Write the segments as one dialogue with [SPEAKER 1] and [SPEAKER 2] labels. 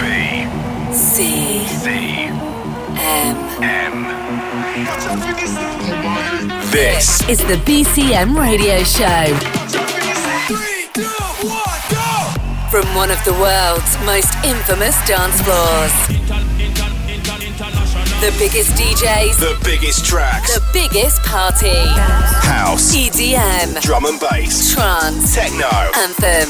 [SPEAKER 1] B C C M M. This is the BCM Radio Show. From one of the world's most infamous dance floors. The biggest DJs. The biggest tracks. The biggest party. House. EDM. Drum and bass. Trance. Techno. Anthem.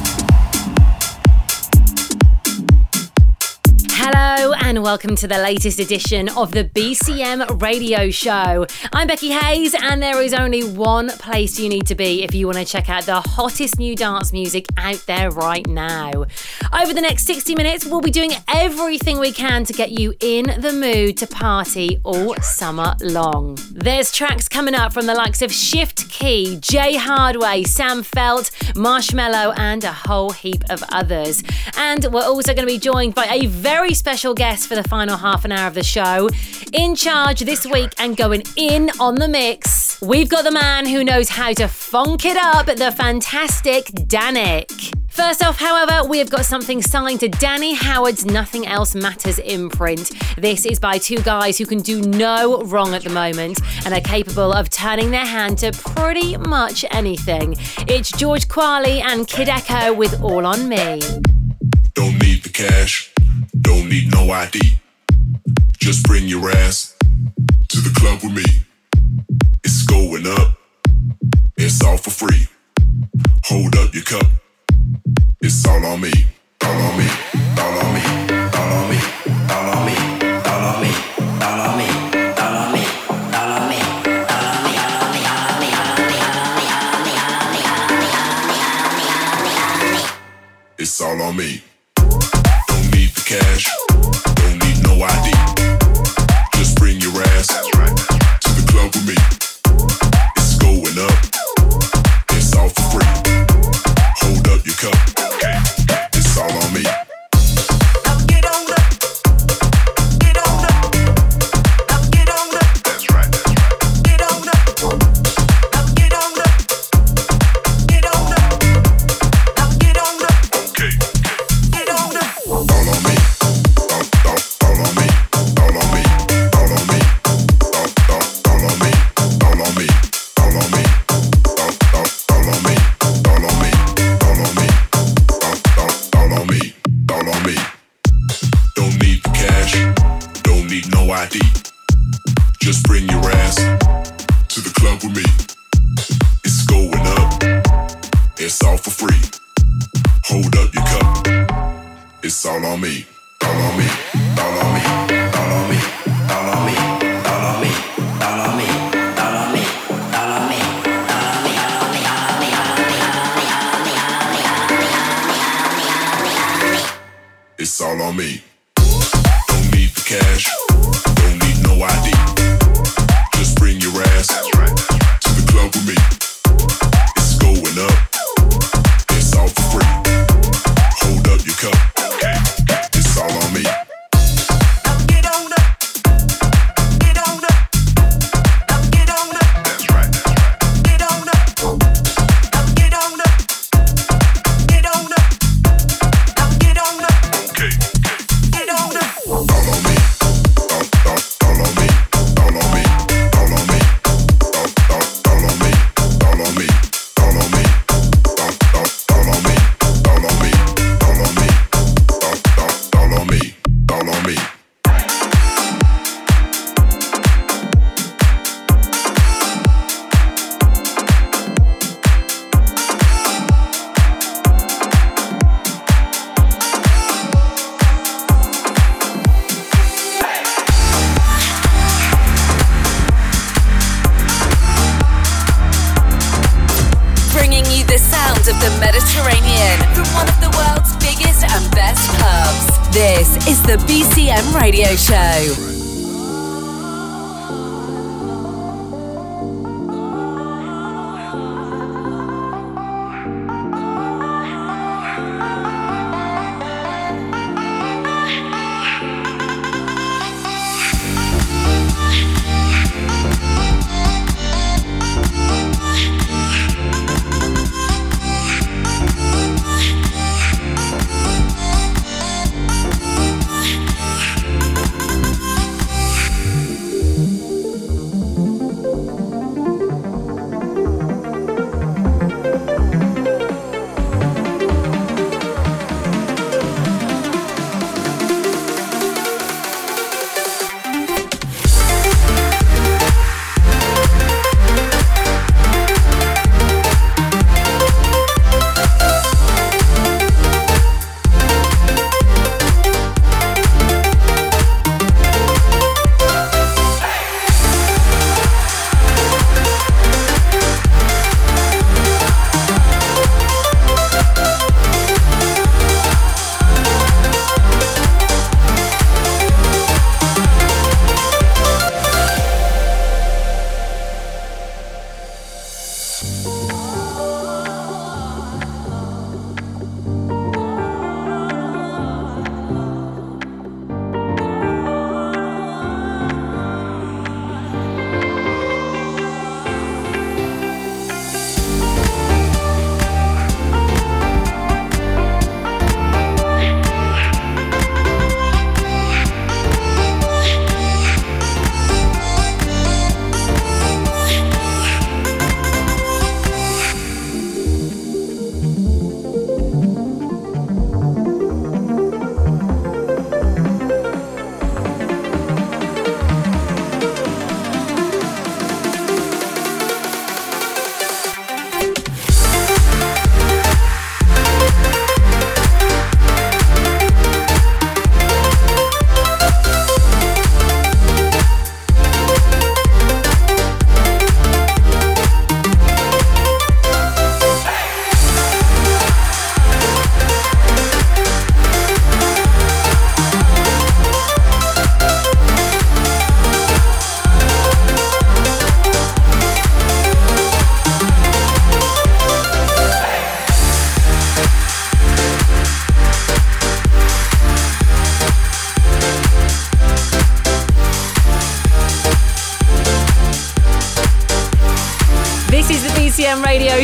[SPEAKER 2] Hello, and welcome to the latest edition of the BCM Radio Show. I'm Becky Hayes, and there is only one place you need to be if you want to check out the hottest new dance music out there right now. Over the next 60 minutes, we'll be doing everything we can to get you in the mood to party all summer long. There's tracks coming up from the likes of Shift Key, Jay Hardway, Sam Feldt, Marshmello, and a whole heap of others. And we're also going to be joined by a very very special guest for the final half an hour of the show. In charge this week and going in on the mix, we've got the man who knows how to funk it up, the fantastic Dannic. First off, however, we have got something signed to Danny Howard's Nothing Else Matters imprint. This is by two guys who can do no wrong at the moment and are capable of turning their hand to pretty much anything. It's George Qualley and Kid Echo with All on Me. Don't need the cash. Don't need no ID. Just bring your ass to the club with me. It's going up. It's all for free. Hold up your cup. It's all on me. All on me. All on me. All on me. All on me. on me. on me. on me. on me. It's all on me.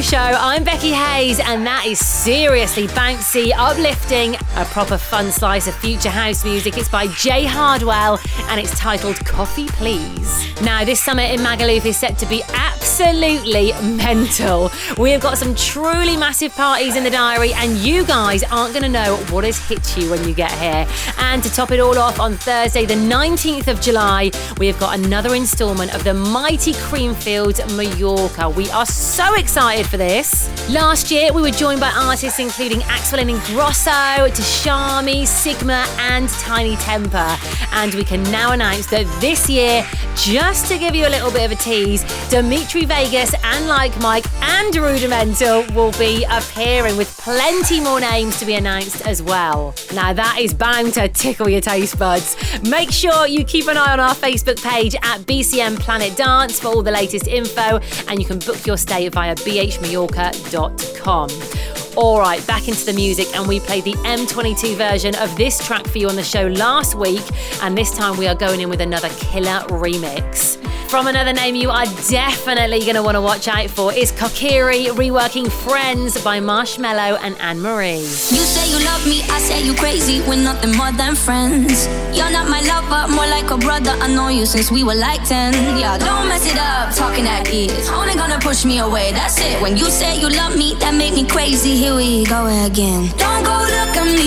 [SPEAKER 3] Show. I'm Becky Hayes, and that is seriously bouncy, uplifting, a proper fun slice of future house music. It's by Jay Hardway and it's titled Coffee Please. Now, this summer in Magaluf is set to be absolutely mental. We have got some truly massive parties in the diary, and you guys aren't going to know what has hit you when you get here. And to top it all off, on Thursday, the 19th of July, we have got another instalment of the mighty Creamfields Mallorca. We are so excited for this. Last year, we were joined by artists including Axwell and Ingrosso to Shami, Sigma, and Tinie Tempah. And we can now announce that this year, just to give you a little bit of a tease, Dimitri Vegas
[SPEAKER 2] and Like Mike and Rudimental will be appearing with plenty more names to be announced as well. Now, that is bound to tickle your taste buds. Make sure you keep an eye on our Facebook page at BCM Planet Dance for all the latest info, and you can book your stay via bhmallorca.com. All right, back into the music, and we play the M20. 2022 version of this track for you on the show last week, and this time we are going in with another killer remix. From another name you are definitely going to want to watch out for is Kokiri reworking Friends by Marshmello and Anne Marie. You say you love me, I say you crazy. We're nothing more than friends. You're not my lover, more like a brother. I know you since we were like 10. Yeah, don't mess it up, talking at ears. Only gonna push me away, that's it. When you say you love me, that make me crazy. Here we go again. Don't go look at me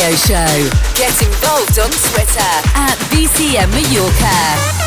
[SPEAKER 1] Radio Show. Get involved on Twitter at BCM Mallorca.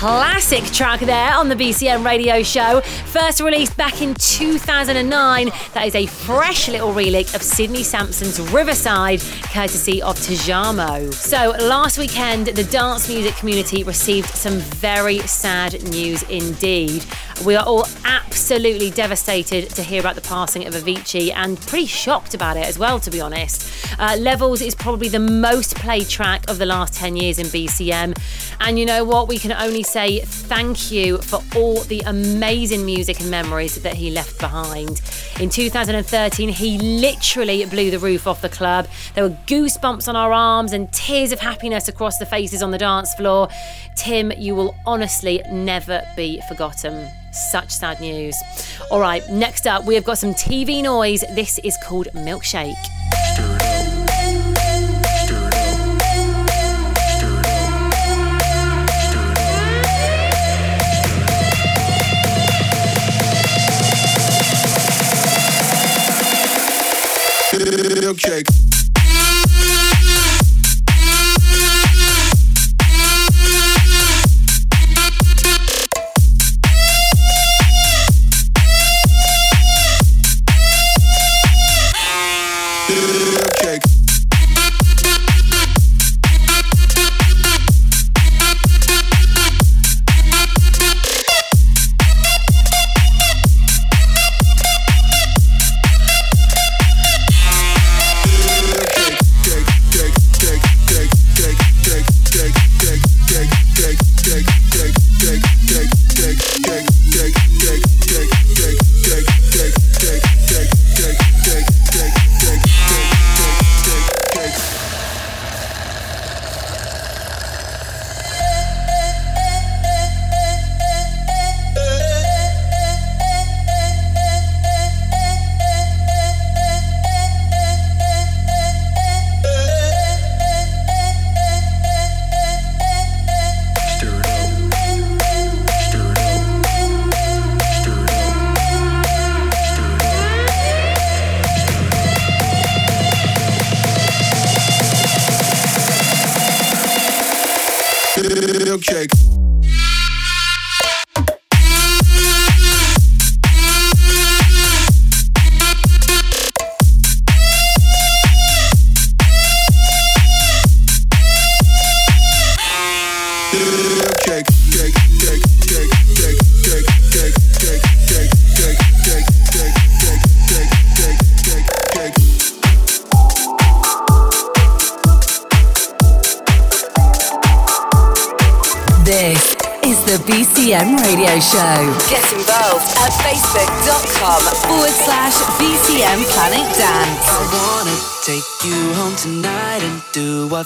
[SPEAKER 2] classic track there on the BCM radio show. First released back in 2009, that is a fresh little relic of Sidney Samson's Riverside, courtesy of Tujamo. So, last weekend, the dance music community received some very sad news indeed. We are all absolutely devastated to hear about the passing of Avicii and pretty shocked about it as well, to be honest. Uh, Levels is probably the most played track of the last 10 years in BCM. And you know what? We can only say thank you for all the amazing music and memories that he left behind. In 2013, he literally blew the roof off the club. There were goosebumps on our arms and tears of happiness across the faces on the dance floor. Tim, you will honestly never be forgotten. Such sad news. All right, next up, we have got some TV noise. This is called Milkshake. milkshake.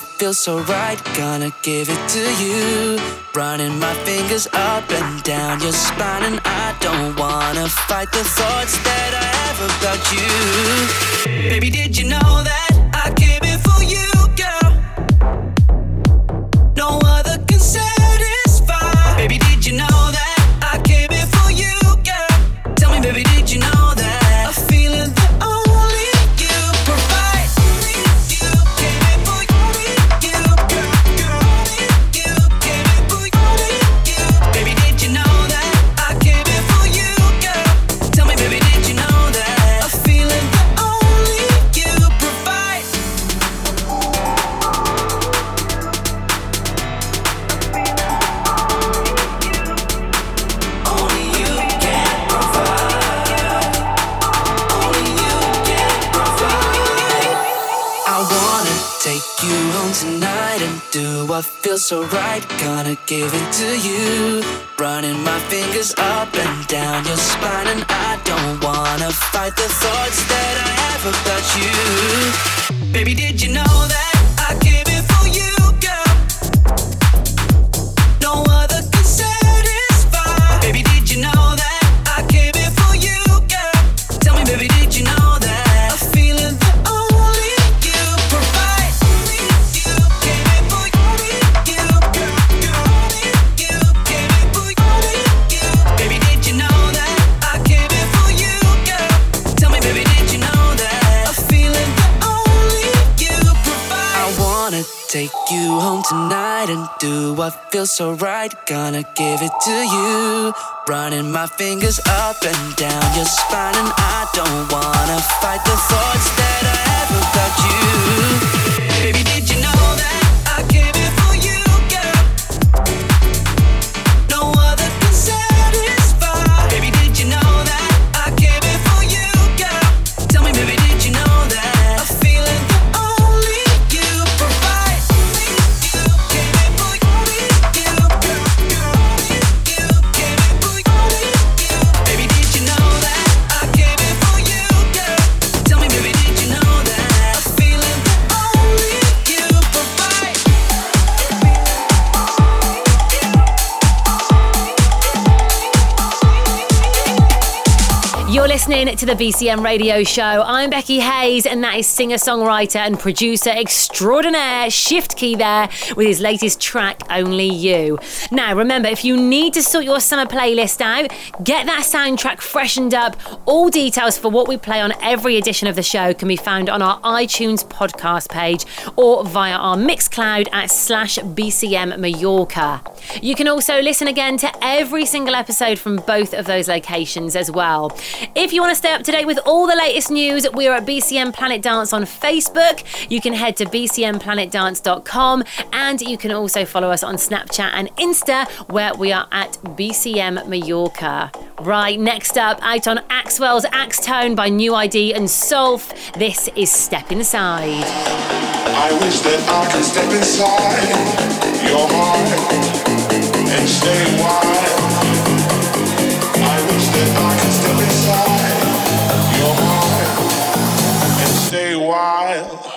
[SPEAKER 1] feels so right. Gonna give it to you. Running my fingers up and down your spine, and I don't wanna fight the thoughts that I have about you. Baby, did you know that?
[SPEAKER 4] feels so right, gonna give it to you. Running my fingers up and down your spine, and I don't wanna fight the thoughts that I have about you. Baby, did you know that? tonight and do what feels so right. Gonna give it to you. Running my fingers up and down your spine, and I don't wanna fight the thoughts that I have about you. Baby, did you know that I can
[SPEAKER 2] listening to the BCM radio show. I'm Becky Hayes, and that is singer songwriter and producer extraordinaire Shift Key there with his latest track, Only You. Now, remember, if you need to sort your summer playlist out, get that soundtrack freshened up. All details for what we play on every edition of the show can be found on our iTunes podcast page or via our Mixcloud at slash BCM Mallorca. You can also listen again to every single episode from both of those locations as well. If if you want to stay up to date with all the latest news, we are at BCM Planet Dance on Facebook. You can head to bcmplanetdance.com and you can also follow us on Snapchat and Insta, where we are at BCM Mallorca. Right, next up, out on Axwell's Axtone by New ID and Solf, this is Step Inside. I wish that I could step inside your heart and stay wild. I wish that I while.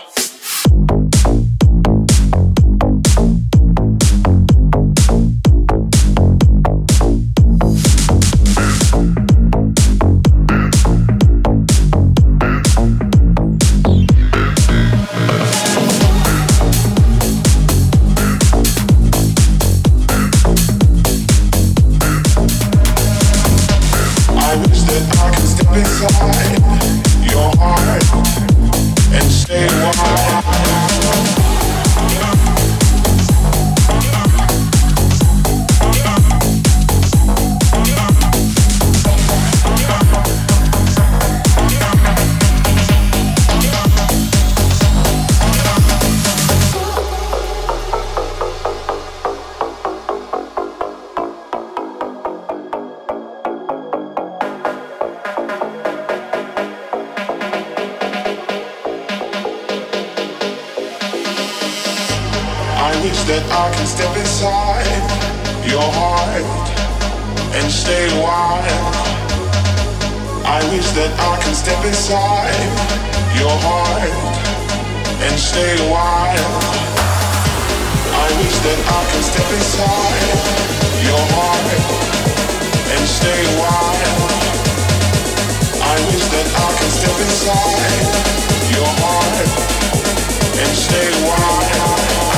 [SPEAKER 5] Step inside your heart and stay wild. I wish that I can step inside your heart and stay I wish that I can step inside your heart and stay I wish that I can step inside your heart and stay wild.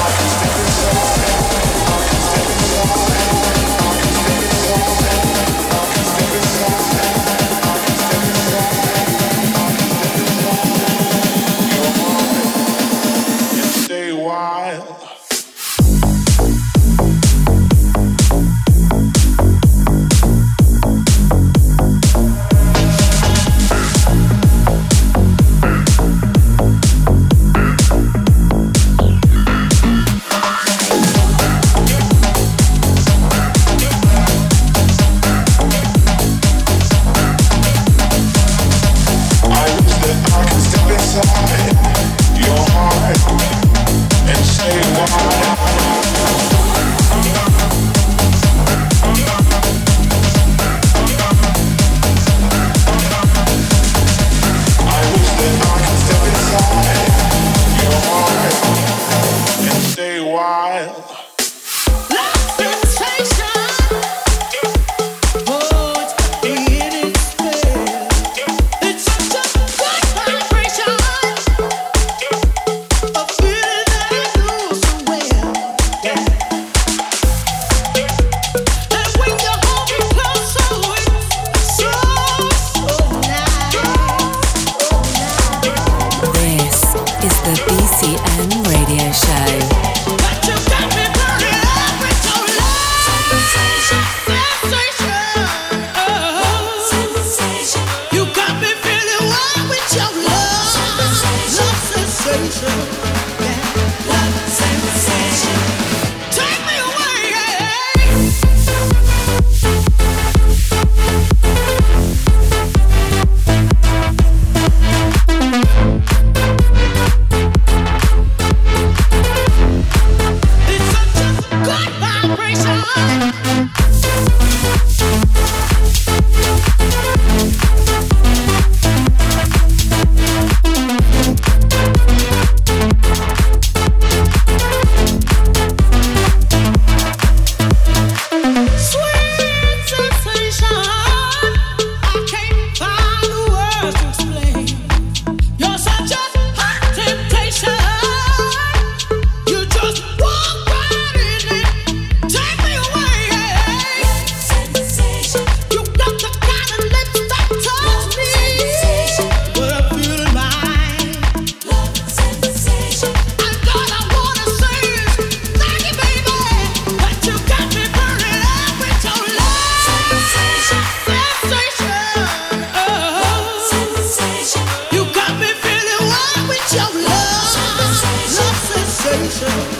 [SPEAKER 2] yourself.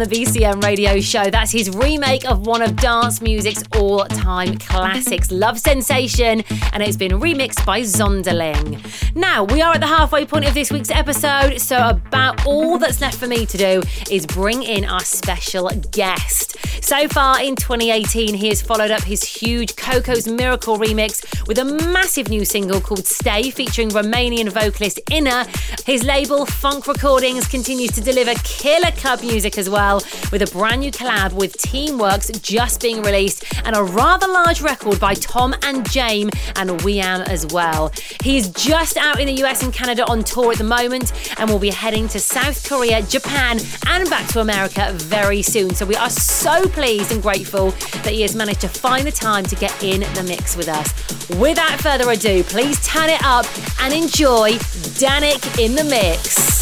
[SPEAKER 2] the BCM radio show. That's his remake of one of dance music's all time classics, Love Sensation, and it's been remixed by Zonderling. Now, we are at the halfway point of this week's episode, so about all that's left for me to do is bring in our special guest. So far in 2018, he has followed up his huge Coco's Miracle remix with a massive new single called Stay, featuring Romanian vocalist Inna. His label, Fonk Recordings, continues to deliver killer club music as well, with a brand new collab with Teamworks just being released and a rather large record by Tom and Jame and We Am as well. He is just out in the US and Canada on tour at the moment and will be heading to South Korea, Japan, and back to America very soon. So we are so pleased and grateful that he has managed to find the time to get in the mix with us. Without further ado, please tan it up and enjoy Dannic in the Mix.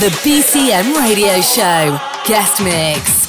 [SPEAKER 1] The BCM Radio Show Guest Mix.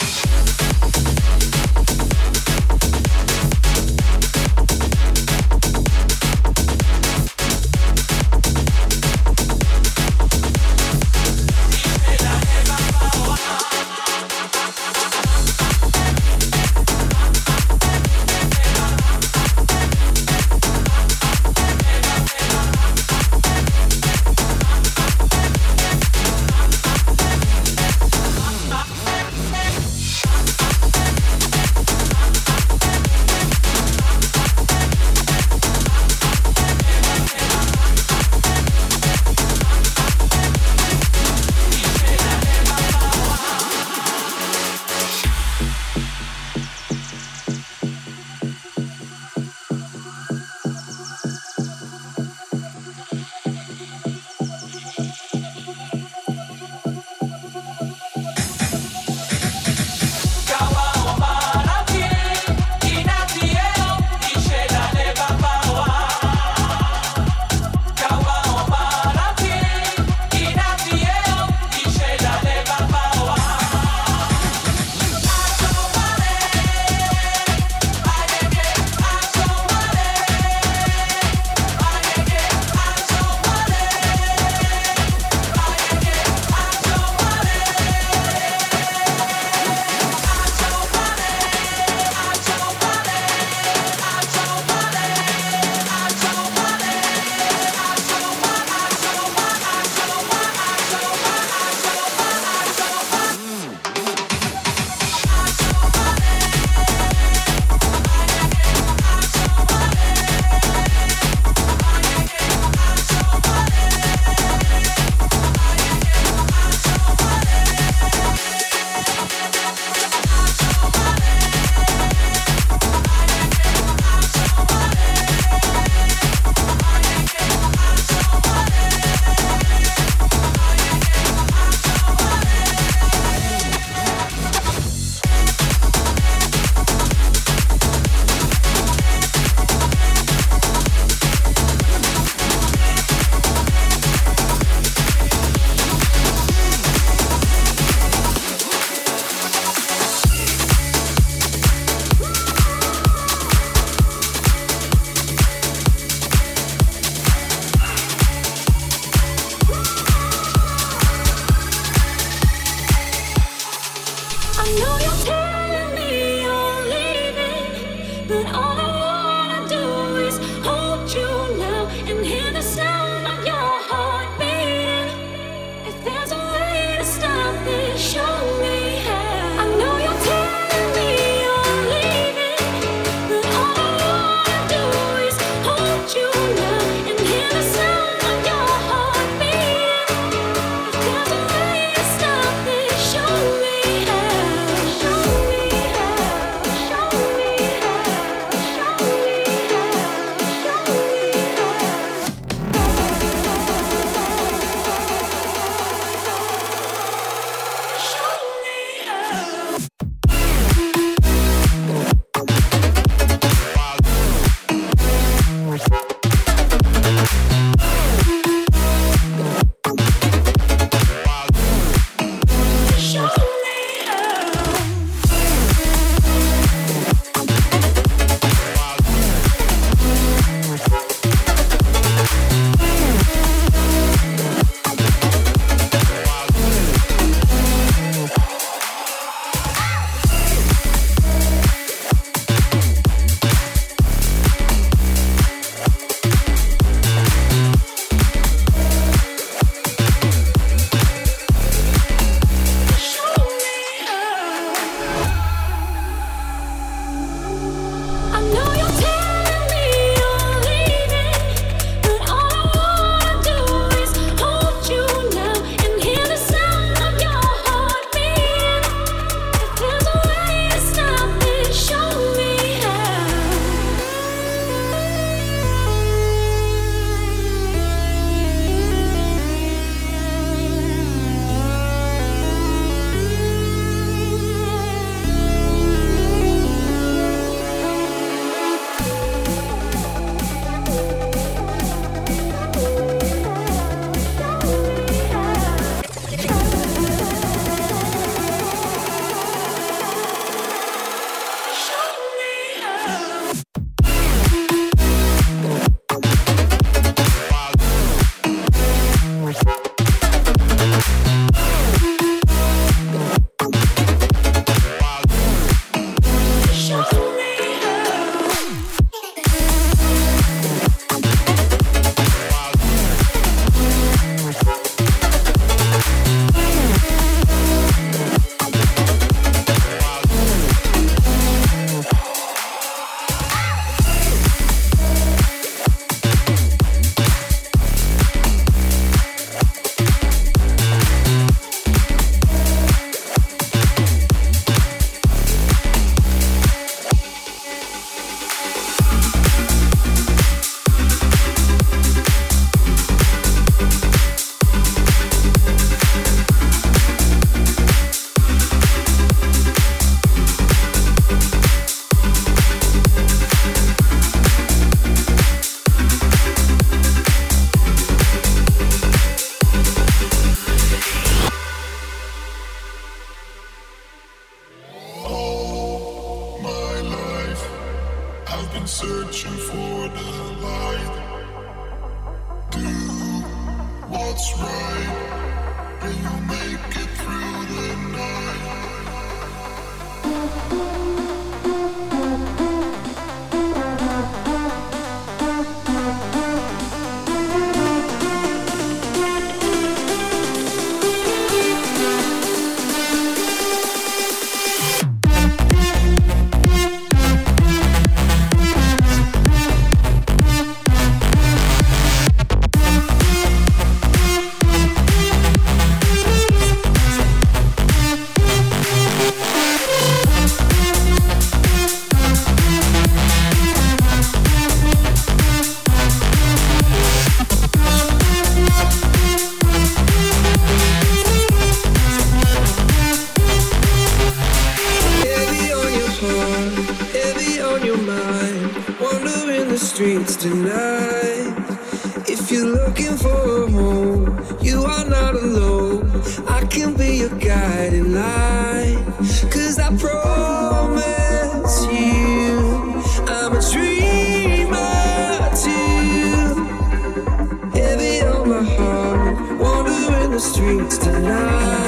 [SPEAKER 6] streets tonight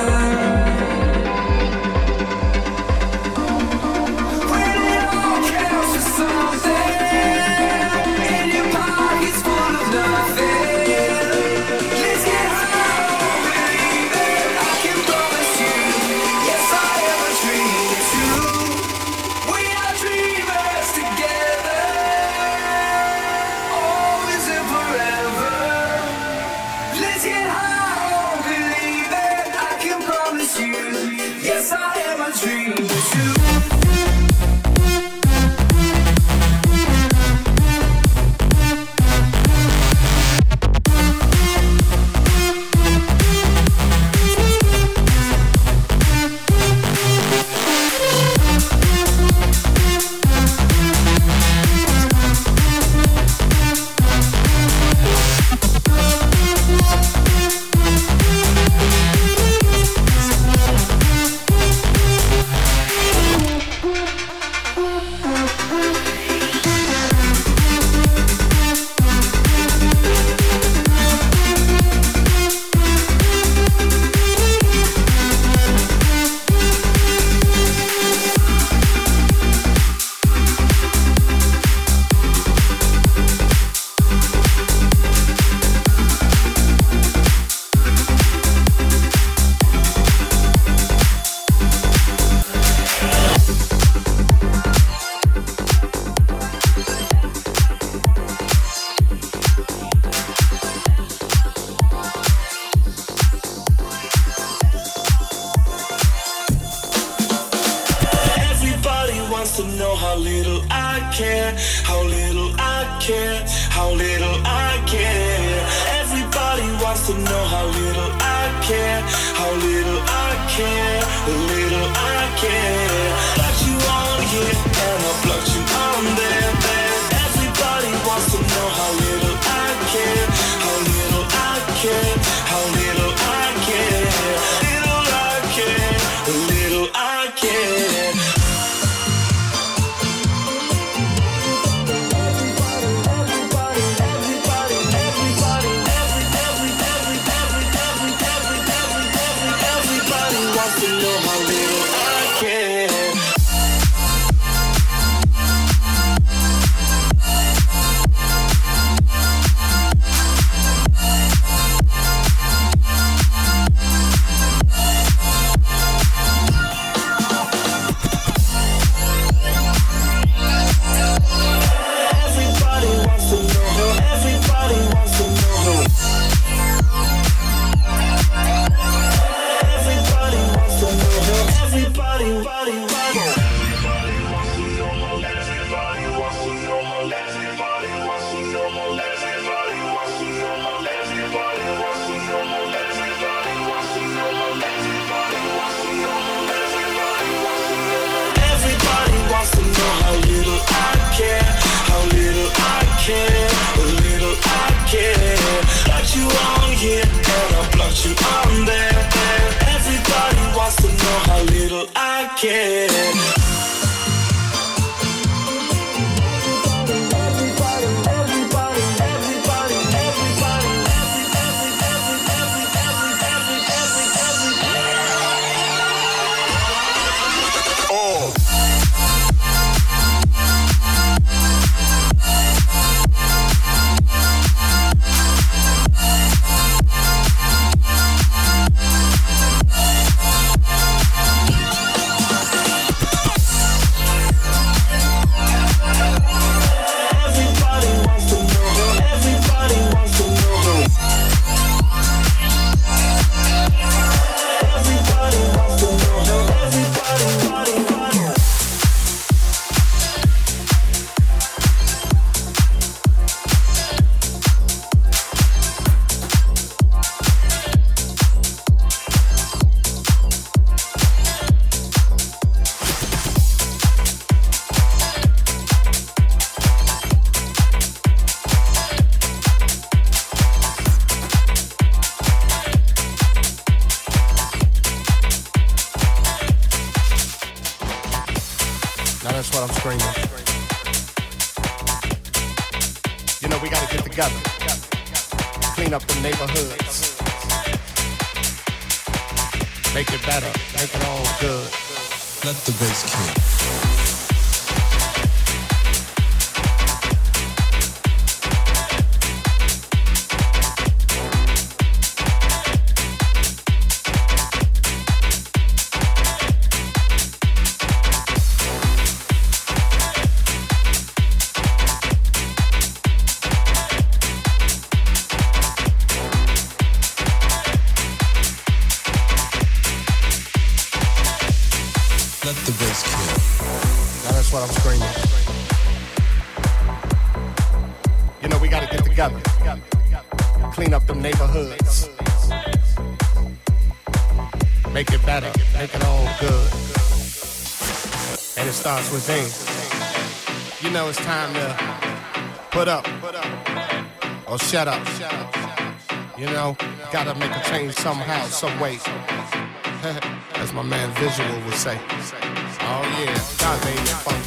[SPEAKER 7] to know how little I care, how little I care, how little I care. Everybody wants to know how little I care, how little I care, the little I care. But you all here and I'll blow Yeah.
[SPEAKER 8] screaming. You know, we gotta get together, clean up them neighborhoods, make it better, make it all good. And it starts with me. You know, it's time to put up or oh, shut up. You know, gotta make a change somehow, some way. As my man Visual would say. Oh yeah, God made it fun.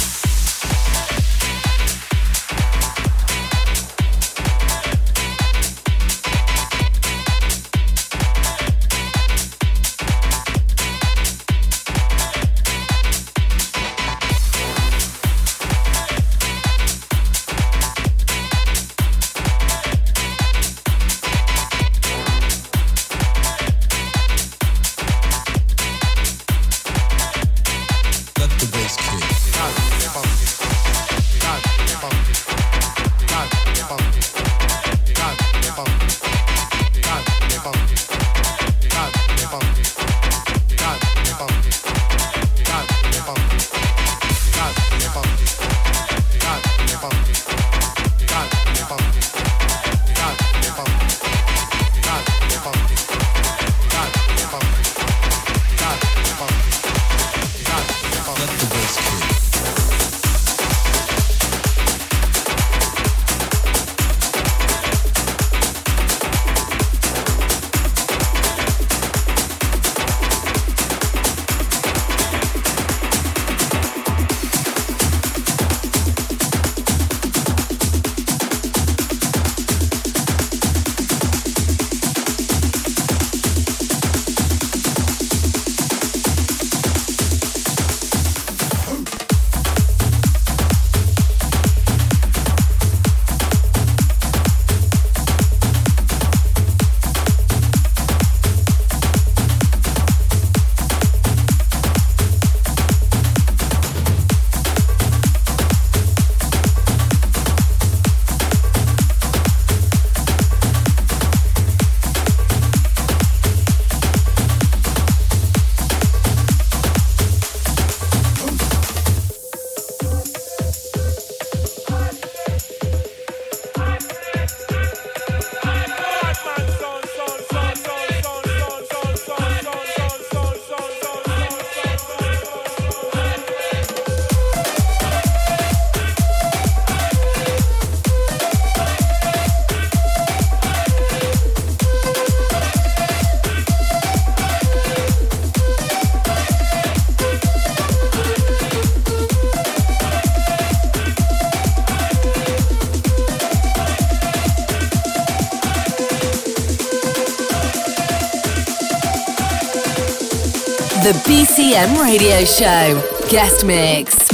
[SPEAKER 1] EDM radio show. Guest mix.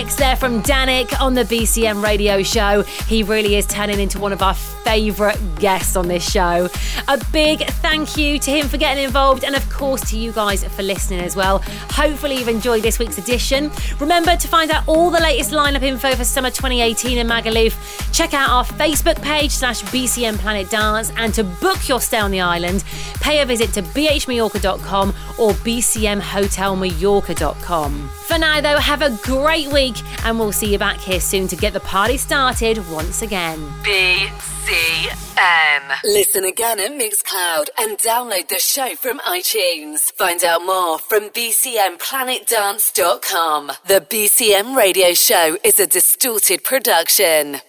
[SPEAKER 2] mix there from Dannic on the BCM radio show. He really is turning into one of our favourite guests on this show. A big thank you to him for getting involved and, of course, to you guys for listening as well. Hopefully, you've enjoyed this week's edition. Remember to find out all the latest lineup info for summer 2018 in Magaluf. Check out our Facebook page slash BCM Planet Dance and to book your stay on the island, pay a visit to bhmallorca.com or bcmhotelmallorca.com. For now, though, have a great week and we'll see you back here soon to get the party started once again.
[SPEAKER 1] BCM. Listen again at Mixcloud and download the show from iTunes. Find out more from bcmplanetdance.com. The BCM radio show is a distorted production.